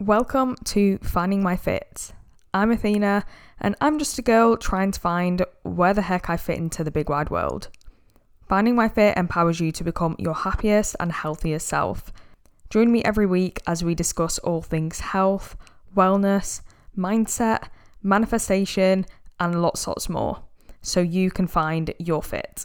Welcome to Finding My Fit. I'm Athena, and I'm just a girl trying to find where the heck I fit into the big wide world. Finding My Fit empowers you to become your happiest and healthiest self. Join me every week as we discuss all things health, wellness, mindset, manifestation, and lots, lots more, so you can find your fit.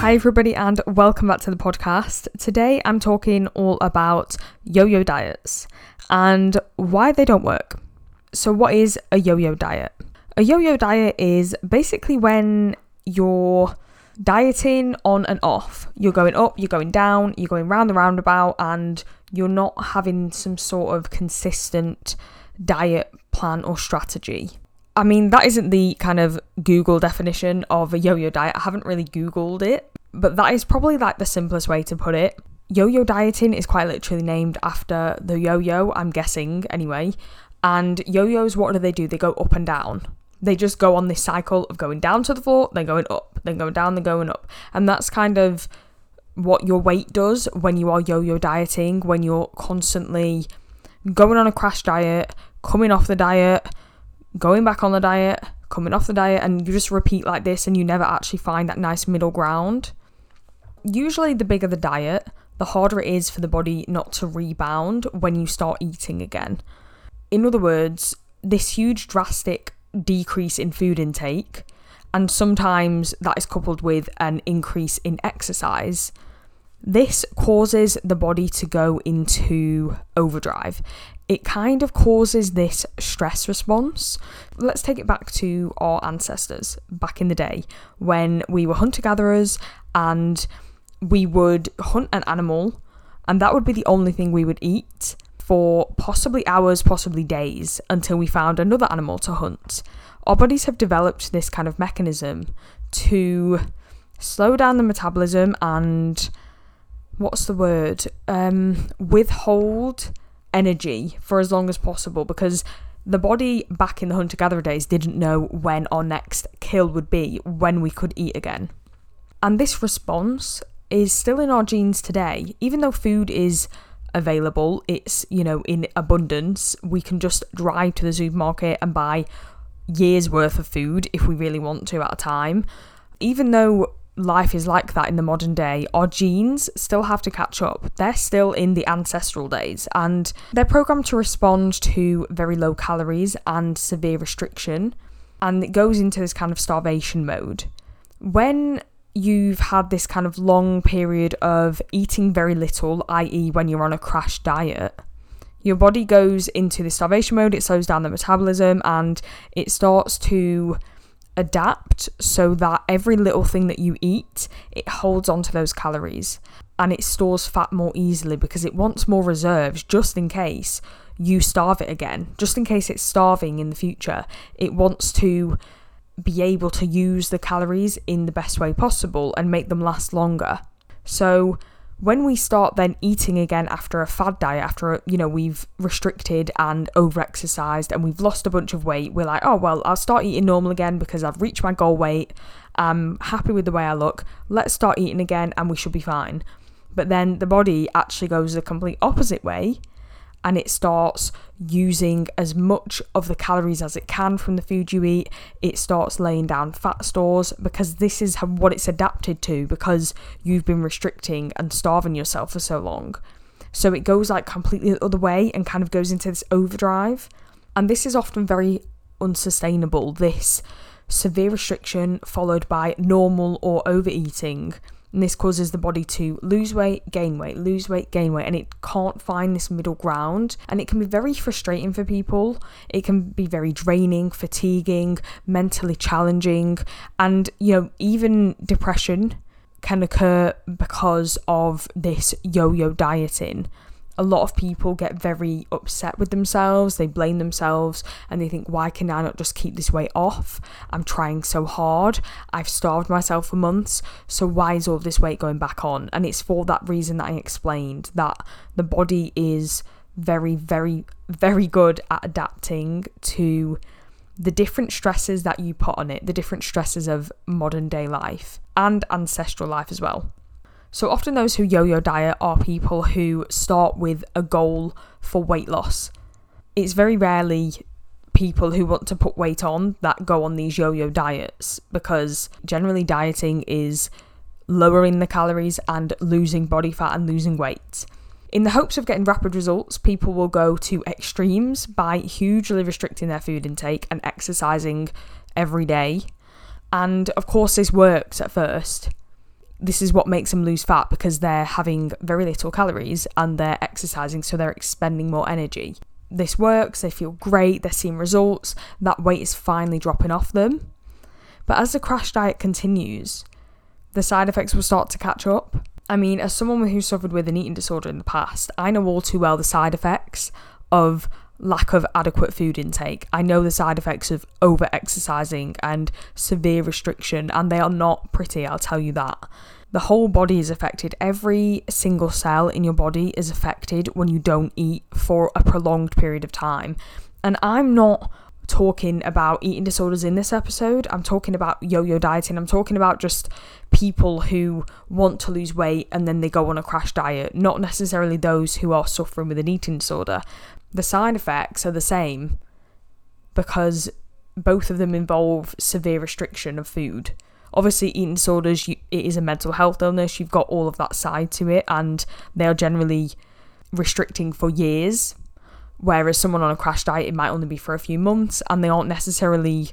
Hi, everybody, and welcome back to the podcast. Today I'm talking all about yo yo diets and why they don't work. So, what is a yo yo diet? A yo yo diet is basically when you're dieting on and off. You're going up, you're going down, you're going round the roundabout, and you're not having some sort of consistent diet plan or strategy. I mean, that isn't the kind of Google definition of a yo yo diet. I haven't really Googled it, but that is probably like the simplest way to put it. Yo yo dieting is quite literally named after the yo yo, I'm guessing anyway. And yo yos, what do they do? They go up and down. They just go on this cycle of going down to the floor, then going up, then going down, then going up. And that's kind of what your weight does when you are yo yo dieting, when you're constantly going on a crash diet, coming off the diet, going back on the diet, coming off the diet, and you just repeat like this and you never actually find that nice middle ground. Usually, the bigger the diet, the harder it is for the body not to rebound when you start eating again. In other words, this huge drastic decrease in food intake, and sometimes that is coupled with an increase in exercise. This causes the body to go into overdrive. It kind of causes this stress response. Let's take it back to our ancestors back in the day when we were hunter gatherers and we would hunt an animal, and that would be the only thing we would eat for possibly hours, possibly days, until we found another animal to hunt. Our bodies have developed this kind of mechanism to slow down the metabolism and what's the word? Um, withhold energy for as long as possible because the body back in the hunter gatherer days didn't know when our next kill would be, when we could eat again. And this response is still in our genes today. Even though food is available, it's, you know, in abundance, we can just drive to the supermarket and buy years worth of food if we really want to at a time. Even though life is like that in the modern day, our genes still have to catch up. They're still in the ancestral days and they're programmed to respond to very low calories and severe restriction. And it goes into this kind of starvation mode. When you've had this kind of long period of eating very little, i.e., when you're on a crash diet, your body goes into the starvation mode, it slows down the metabolism, and it starts to adapt so that every little thing that you eat, it holds onto those calories and it stores fat more easily because it wants more reserves just in case you starve it again, just in case it's starving in the future. It wants to be able to use the calories in the best way possible and make them last longer. So, when we start then eating again after a fad diet, after you know we've restricted and over exercised and we've lost a bunch of weight, we're like, oh well, I'll start eating normal again because I've reached my goal weight. I'm happy with the way I look. Let's start eating again and we should be fine. But then the body actually goes the complete opposite way and it starts using as much of the calories as it can from the food you eat. It starts laying down fat stores because this is what it's adapted to because you've been restricting and starving yourself for so long. So it goes like completely the other way and kind of goes into this overdrive. And this is often very unsustainable. This severe restriction followed by normal or overeating and this causes the body to lose weight, gain weight, lose weight, gain weight, and it can't find this middle ground. And it can be very frustrating for people. It can be very draining, fatiguing, mentally challenging, and you know, even depression can occur because of this yo yo dieting a lot of people get very upset with themselves. They blame themselves and they think, why can I not just keep this weight off? I'm trying so hard. I've starved myself for months. So why is all this weight going back on? And it's for that reason that I explained that the body is very, very, very good at adapting to the different stresses that you put on it, the different stresses of modern day life and ancestral life as well. So, often those who yo yo diet are people who start with a goal for weight loss. It's very rarely people who want to put weight on that go on these yo yo diets because generally dieting is lowering the calories and losing body fat and losing weight. In the hopes of getting rapid results, people will go to extremes by hugely restricting their food intake and exercising every day. And of course, this works at first. This is what makes them lose fat because they're having very little calories and they're exercising, so they're expending more energy. This works, they feel great, they're seeing results, that weight is finally dropping off them. But as the crash diet continues, the side effects will start to catch up I mean, as someone who suffered with an eating disorder in the past, I know all too well the side effects of lack of adequate food intake. I know the side effects of over exercising and severe restriction, and they are not pretty, I'll tell you that. The whole body is affected. Every single cell in your body is affected when you don't eat for a prolonged period of time. And I'm not talking about eating disorders in this episode. I'm talking about yo yo dieting. I'm talking about just people who want to lose weight and then they go on a crash diet, not necessarily those who are suffering with an eating disorder. The side effects are the same because both of them involve severe restriction of food. Obviously, eating disorders, you, it is a mental health illness. You've got all of that side to it, and they are generally restricting for years Whereas someone on a crash diet, it might only be for a few months and they aren't necessarily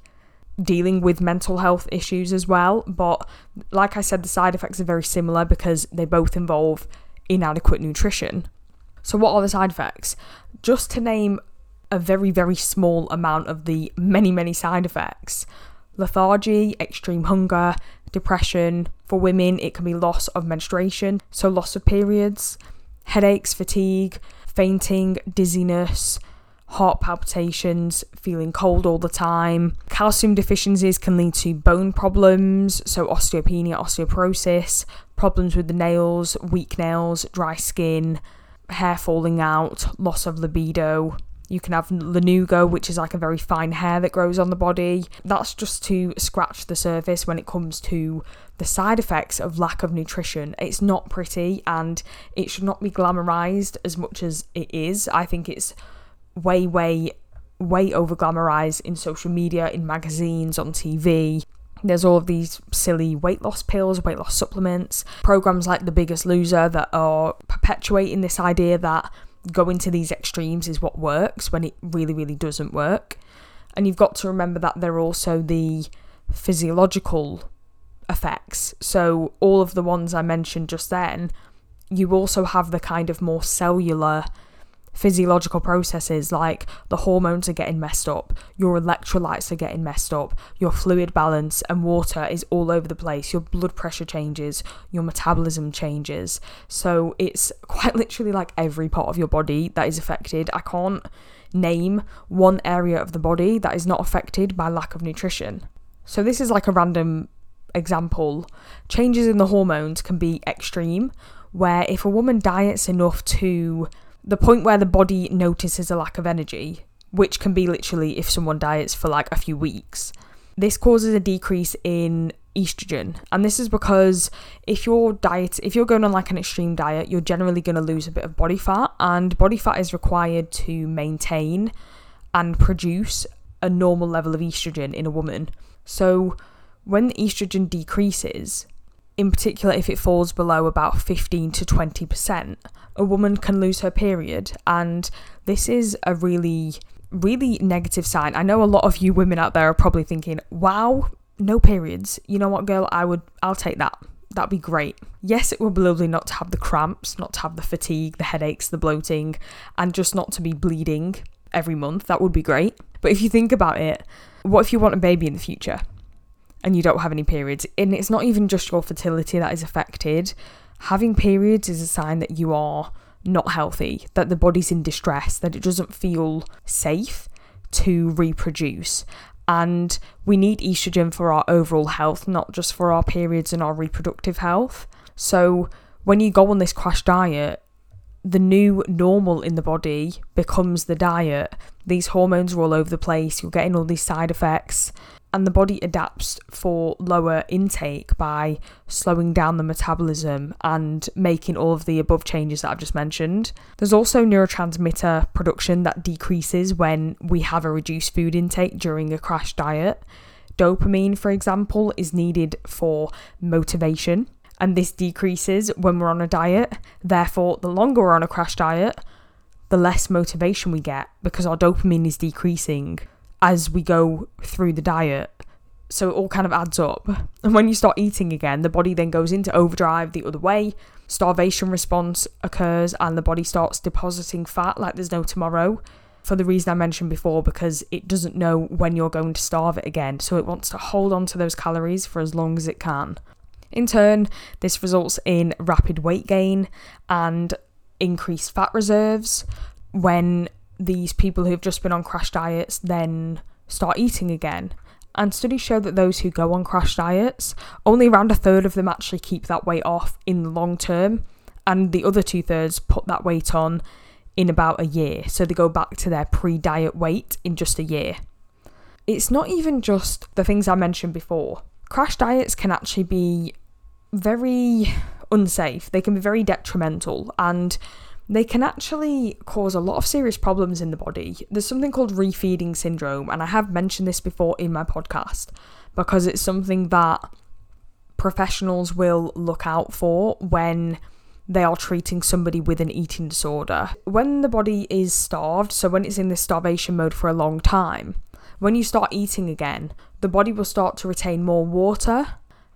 dealing with mental health issues as well. But like I said, the side effects are very similar because they both involve inadequate nutrition. So, what are the side effects? Just to name a very, very small amount of the many, many side effects lethargy, extreme hunger, depression. For women, it can be loss of menstruation, so loss of periods, headaches, fatigue, fainting, dizziness, heart palpitations, feeling cold all the time. Calcium deficiencies can lead to bone problems, so osteopenia, osteoporosis, problems with the nails, weak nails, dry skin, hair falling out, loss of libido. You can have lanugo, which is like a very fine hair that grows on the body. That's just to scratch the surface when it comes to the side effects of lack of nutrition. It's not pretty and it should not be glamorized as much as it is. I think it's way, way, way over glamorized in social media, in magazines, on TV. There's all of these silly weight loss pills, weight loss supplements, programs like The Biggest Loser that are perpetuating this idea that going to these extremes is what works when it really, really doesn't work. And you've got to remember that there are also the physiological effects. So, all of the ones I mentioned just then, you also have the kind of more cellular physiological processes like the hormones are getting messed up, your electrolytes are getting messed up, your fluid balance and water is all over the place, your blood pressure changes, your metabolism changes. So it's quite literally like every part of your body that is affected. I can't name one area of the body that is not affected by lack of nutrition. So this is like a random example. Changes in the hormones can be extreme, where if a woman diets enough to the point where the body notices a lack of energy, which can be literally if someone diets for like a few weeks. This causes a decrease in estrogen. And this is because if your diet if you're going on like an extreme diet, you're generally going to lose a bit of body fat and body fat is required to maintain and produce a normal level of estrogen in a woman. So when the estrogen decreases, in particular if it falls below about 15 to 20%, a woman can lose her period. And this is a really, really negative sign. I know a lot of you women out there are probably thinking, wow, no periods. You know what, girl? I would, I'll take that. That'd be great. Yes, it would be lovely not to have the cramps, not to have the fatigue, the headaches, the bloating, and just not to be bleeding every month. That would be great. But if you think about it, what if you want a baby in the future? And you don't have any periods. And it's not even just your fertility that is affected. Having periods is a sign that you are not healthy, that the body's in distress, that it doesn't feel safe to reproduce. And we need estrogen for our overall health, not just for our periods and our reproductive health. So when you go on this crash diet, the new normal in the body becomes the diet these hormones are all over the place, you're getting all these side effects, and the body adapts for lower intake by slowing down the metabolism and making all of the above changes that I've just mentioned. There's also neurotransmitter production that decreases when we have a reduced food intake during a crash diet. Dopamine, for example, is needed for motivation, and this decreases when we're on a diet. Therefore, the longer we're on a crash diet, the less motivation we get because our dopamine is decreasing as we go through the diet. So it all kind of adds up. And when you start eating again, the body then goes into overdrive the other way. Starvation response occurs and the body starts depositing fat like there's no tomorrow for the reason I mentioned before because it doesn't know when you're going to starve it again. So it wants to hold on to those calories for as long as it can. In turn, this results in rapid weight gain and increased fat reserves when these people who've just been on crash diets then start eating again. And studies show that those who go on crash diets, only around a third of them actually keep that weight off in the long term, and the other two thirds put that weight on in about a year. So they go back to their pre diet weight in just a year. It's not even just the things I mentioned before. Crash diets can actually be very unsafe, they can be very detrimental, and they can actually cause a lot of serious problems in the body. There's something called refeeding syndrome, and I have mentioned this before in my podcast because it's something that professionals will look out for when they are treating somebody with an eating disorder. When the body is starved, so when it's in this starvation mode for a long time, when you start eating again, the body will start to retain more water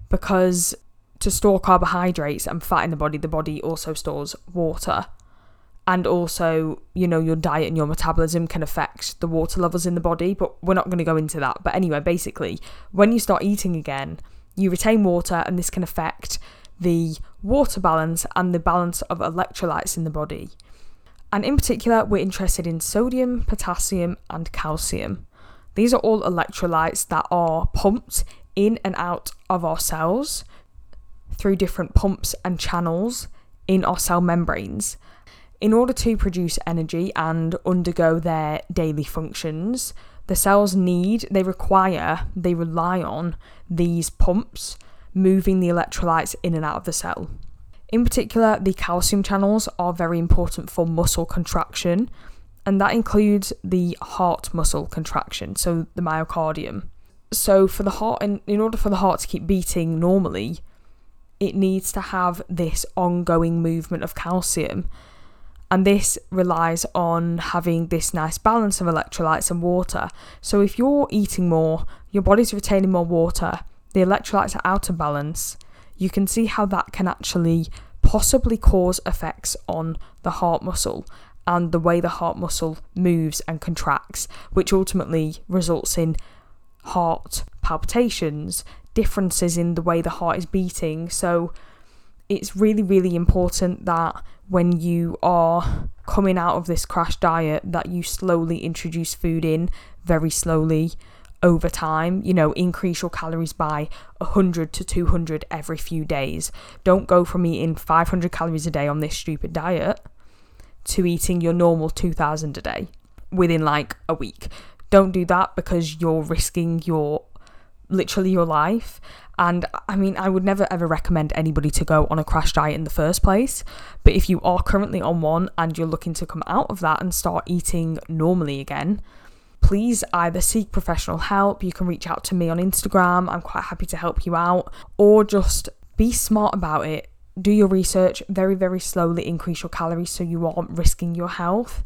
because to store carbohydrates and fat in the body, the body also stores water and also you know your diet and your metabolism can affect the water levels in the body but we're not going to go into that. But anyway basically when you start eating again you retain water and this can affect the water balance and the balance of electrolytes in the body. And in particular we're interested in sodium potassium and calcium. These are all electrolytes that are pumped in and out of our cells through different pumps and channels in our cell membranes in order to produce energy and undergo their daily functions, the cells need, they require, they rely on these pumps moving the electrolytes in and out of the cell. In particular, the calcium channels are very important for muscle contraction, and that includes the heart muscle contraction, so the myocardium. So, for the heart, in, in order for the heart to keep beating normally, it needs to have this ongoing movement of calcium and this relies on having this nice balance of electrolytes and water. So if you're eating more, your body's retaining more water, the electrolytes are out of balance, you can see how that can actually possibly cause effects on the heart muscle and the way the heart muscle moves and contracts, which ultimately results in heart palpitations, differences in the way the heart is beating. So it's really, really important that when you are coming out of this crash diet that you slowly introduce food in very slowly over time you know increase your calories by 100 to 200 every few days. Don't go from eating 500 calories a day on this stupid diet to eating your normal 2000 a day within like a week. Don't do that because you're risking your literally your life. And I mean, I would never ever recommend anybody to go on a crash diet in the first place. But if you are currently on one and you're looking to come out of that and start eating normally again, please either seek professional help. You can reach out to me on Instagram. I'm quite happy to help you out. Or just be smart about it. Do your research very, very slowly, increase your calories so you aren't risking your health.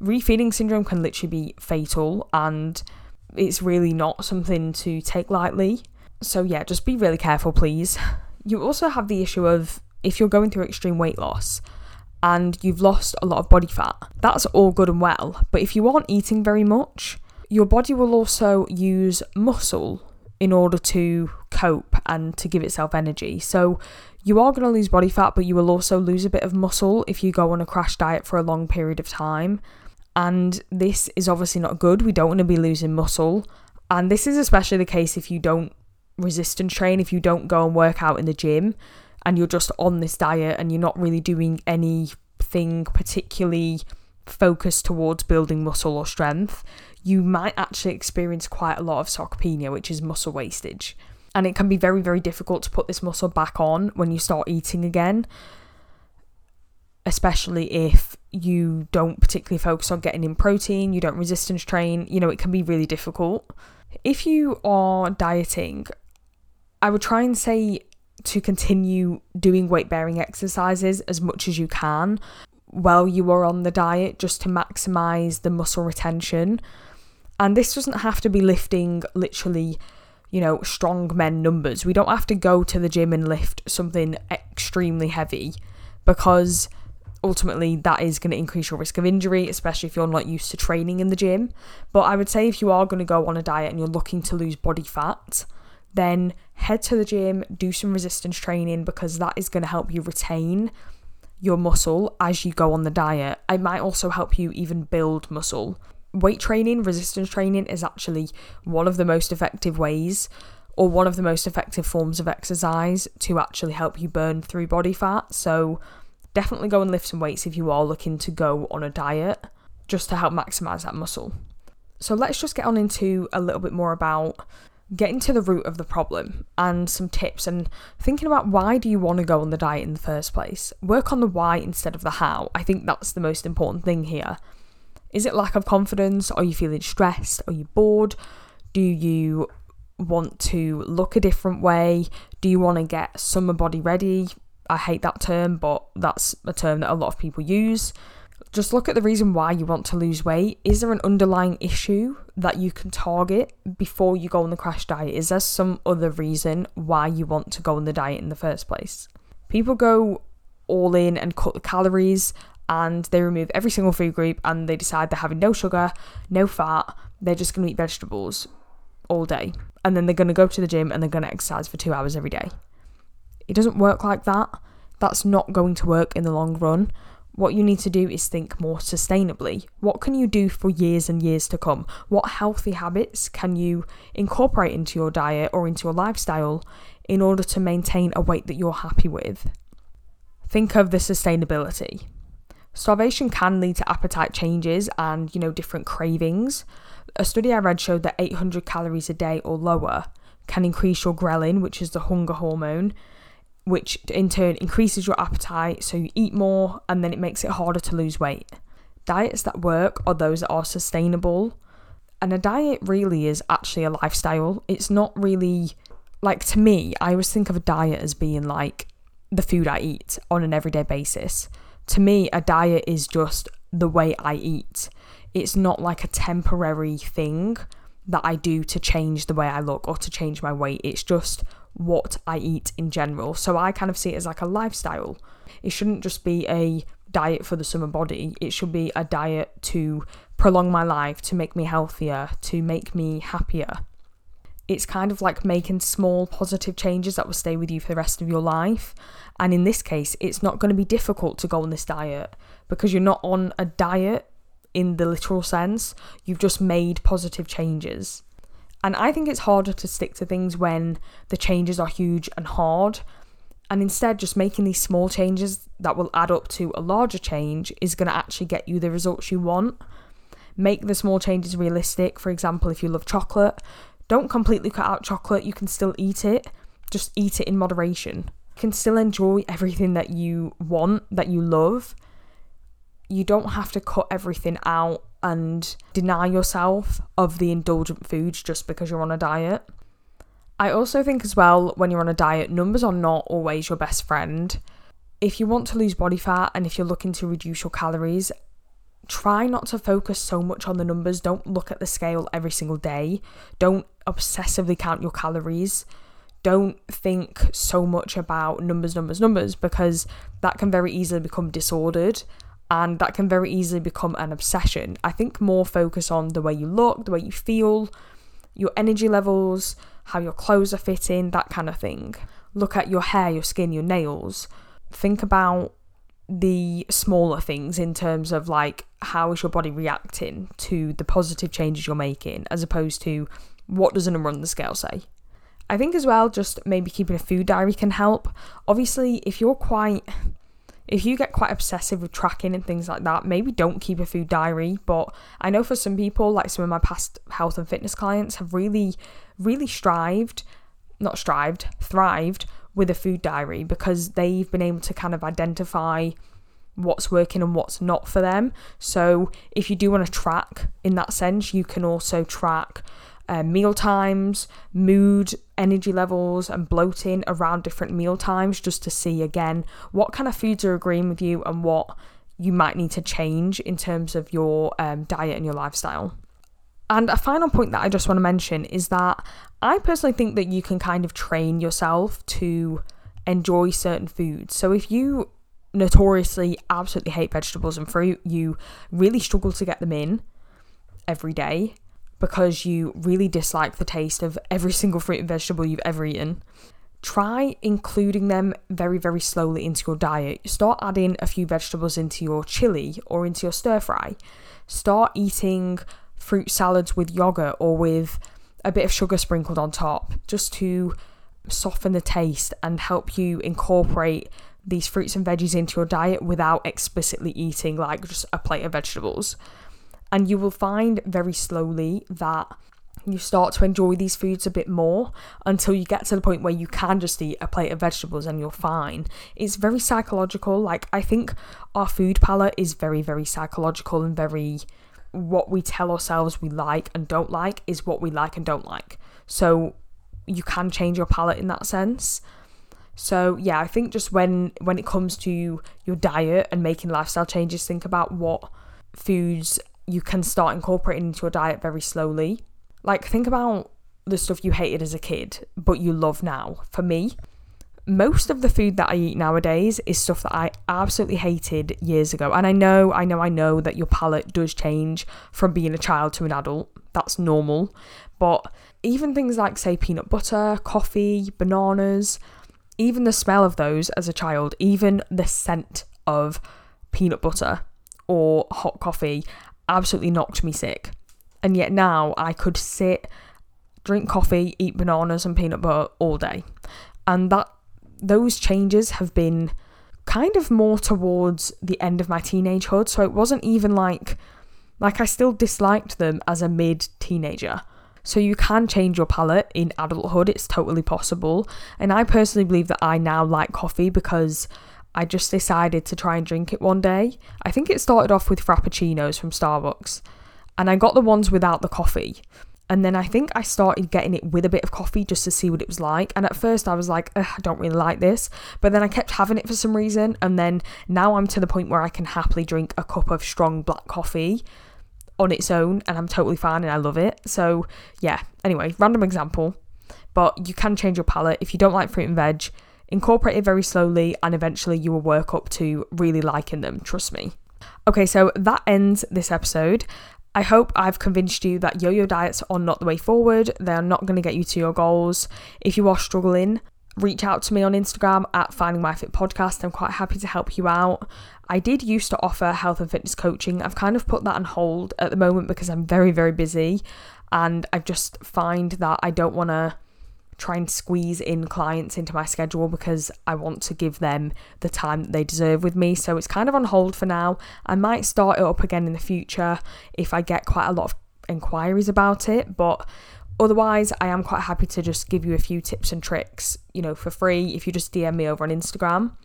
Refeeding syndrome can literally be fatal and it's really not something to take lightly. So, yeah, just be really careful, please. You also have the issue of if you're going through extreme weight loss and you've lost a lot of body fat, that's all good and well. But if you aren't eating very much, your body will also use muscle in order to cope and to give itself energy. So, you are going to lose body fat, but you will also lose a bit of muscle if you go on a crash diet for a long period of time and this is obviously not good. We don't want to be losing muscle, and this is especially the case if you don't resistance train, if you don't go and work out in the gym, and you're just on this diet and you're not really doing anything particularly focused towards building muscle or strength, you might actually experience quite a lot of sarcopenia, which is muscle wastage. And it can be very, very difficult to put this muscle back on when you start eating again, especially if you don't particularly focus on getting in protein, you don't resistance train, you know, it can be really difficult. If you are dieting, I would try and say to continue doing weight bearing exercises as much as you can while you are on the diet just to maximize the muscle retention. And this doesn't have to be lifting literally, you know, strong men numbers. We don't have to go to the gym and lift something extremely heavy because ultimately that is going to increase your risk of injury, especially if you're not used to training in the gym. But I would say if you are going to go on a diet and you're looking to lose body fat, then head to the gym, do some resistance training because that is going to help you retain your muscle as you go on the diet. It might also help you even build muscle. Weight training, resistance training is actually one of the most effective ways or one of the most effective forms of exercise to actually help you burn through body fat. So, definitely go and lift some weights if you are looking to go on a diet just to help maximize that muscle. So, let's just get on into a little bit more about getting to the root of the problem and some tips and thinking about why do you want to go on the diet in the first place. Work on the why instead of the how. I think that's the most important thing here. Is it lack of confidence? Are you feeling stressed? Are you bored? Do you want to look a different way? Do you want to get summer body ready? I hate that term, but that's a term that a lot of people use. Just look at the reason why you want to lose weight. Is there an underlying issue that you can target before you go on the crash diet? Is there some other reason why you want to go on the diet in the first place? People go all in and cut the calories and they remove every single food group and they decide they're having no sugar, no fat, they're just going to eat vegetables all day. And then they're going to go to the gym and they're going to exercise for two hours every day. It doesn't work like that. That's not going to work in the long run. What you need to do is think more sustainably. What can you do for years and years to come? What healthy habits can you incorporate into your diet or into your lifestyle in order to maintain a weight that you're happy with? Think of the sustainability. Starvation can lead to appetite changes and, you know, different cravings. A study I read showed that 800 calories a day or lower can increase your ghrelin, which is the hunger hormone, which in turn increases your appetite, so you eat more and then it makes it harder to lose weight. Diets that work are those that are sustainable. And a diet really is actually a lifestyle. It's not really like to me, I always think of a diet as being like the food I eat on an everyday basis. To me, a diet is just the way I eat. It's not like a temporary thing that I do to change the way I look or to change my weight. It's just what I eat in general. So I kind of see it as like a lifestyle. It shouldn't just be a diet for the summer body, it should be a diet to prolong my life, to make me healthier, to make me happier. It's kind of like making small positive changes that will stay with you for the rest of your life. And in this case, it's not going to be difficult to go on this diet because you're not on a diet in the literal sense, you've just made positive changes. And I think it's harder to stick to things when the changes are huge and hard. And instead, just making these small changes that will add up to a larger change is going to actually get you the results you want. Make the small changes realistic. For example, if you love chocolate, don't completely cut out chocolate. You can still eat it, just eat it in moderation. You can still enjoy everything that you want, that you love. You don't have to cut everything out and deny yourself of the indulgent foods just because you're on a diet. I also think as well when you're on a diet, numbers are not always your best friend. If you want to lose body fat and if you're looking to reduce your calories, try not to focus so much on the numbers. Don't look at the scale every single day. Don't obsessively count your calories. Don't think so much about numbers, numbers, numbers, because that can very easily become disordered and that can very easily become an obsession. I think more focus on the way you look, the way you feel, your energy levels, how your clothes are fitting, that kind of thing. Look at your hair, your skin, your nails. Think about the smaller things in terms of like how is your body reacting to the positive changes you're making as opposed to what does a number on the scale say. I think as well just maybe keeping a food diary can help. Obviously, if you're quite if you get quite obsessive with tracking and things like that, maybe don't keep a food diary. But I know for some people, like some of my past health and fitness clients, have really, really strived, not strived, thrived with a food diary because they've been able to kind of identify what's working and what's not for them. So if you do want to track in that sense, you can also track uh, meal times, mood, energy levels, and bloating around different meal times just to see again what kind of foods are agreeing with you and what you might need to change in terms of your um, diet and your lifestyle. And a final point that I just want to mention is that I personally think that you can kind of train yourself to enjoy certain foods. So if you notoriously absolutely hate vegetables and fruit, you really struggle to get them in every day because you really dislike the taste of every single fruit and vegetable you've ever eaten. Try including them very, very slowly into your diet. Start adding a few vegetables into your chili or into your stir fry. Start eating fruit salads with yogurt or with a bit of sugar sprinkled on top just to soften the taste and help you incorporate these fruits and veggies into your diet without explicitly eating like just a plate of vegetables. And you will find very slowly that you start to enjoy these foods a bit more until you get to the point where you can just eat a plate of vegetables and you're fine. It's very psychological. Like, I think our food palate is very, very psychological and very what we tell ourselves we like and don't like is what we like and don't like. So, you can change your palate in that sense. So yeah, I think just when when it comes to your diet and making lifestyle changes, think about what foods you can start incorporating into your diet very slowly. Like think about the stuff you hated as a kid but you love now. For me, most of the food that I eat nowadays is stuff that I absolutely hated years ago. And I know, I know, I know that your palate does change from being a child to an adult. That's normal. But even things like, say, peanut butter, coffee, bananas, even the smell of those as a child, even the scent of peanut butter or hot coffee absolutely knocked me sick. And yet now I could sit, drink coffee, eat bananas and peanut butter all day. And that those changes have been kind of more towards the end of my teenagehood. So it wasn't even like like I still disliked them as a mid teenager. So you can change your palate in adulthood, it's totally possible. And I personally believe that I now like coffee because I just decided to try and drink it one day. I think it started off with Frappuccinos from Starbucks, and I got the ones without the coffee. And then I think I started getting it with a bit of coffee just to see what it was like. And at first I was like, I don't really like this. But then I kept having it for some reason. And then now I'm to the point where I can happily drink a cup of strong black coffee on its own and I'm totally fine and I love it. So, yeah, anyway, random example. But you can change your palate. If you don't like fruit and veg, incorporate it very slowly and eventually you will work up to really liking them. Trust me. Okay, so that ends this episode. I hope I've convinced you that yo yo diets are not the way forward. They're not going to get you to your goals. If you are struggling, reach out to me on Instagram at Finding My Fit Podcast. I'm quite happy to help you out. I did used to offer health and fitness coaching. I've kind of put that on hold at the moment because I'm very, very busy and I just find that I don't want to try and squeeze in clients into my schedule because I want to give them the time that they deserve with me. So it's kind of on hold for now. I might start it up again in the future if I get quite a lot of inquiries about it, but Otherwise, I am quite happy to just give you a few tips and tricks, you know, for free if you just DM me over on Instagram.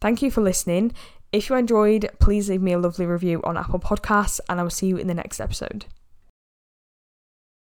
Thank you for listening. If you enjoyed, please leave me a lovely review on Apple Podcasts, and I will see you in the next episode.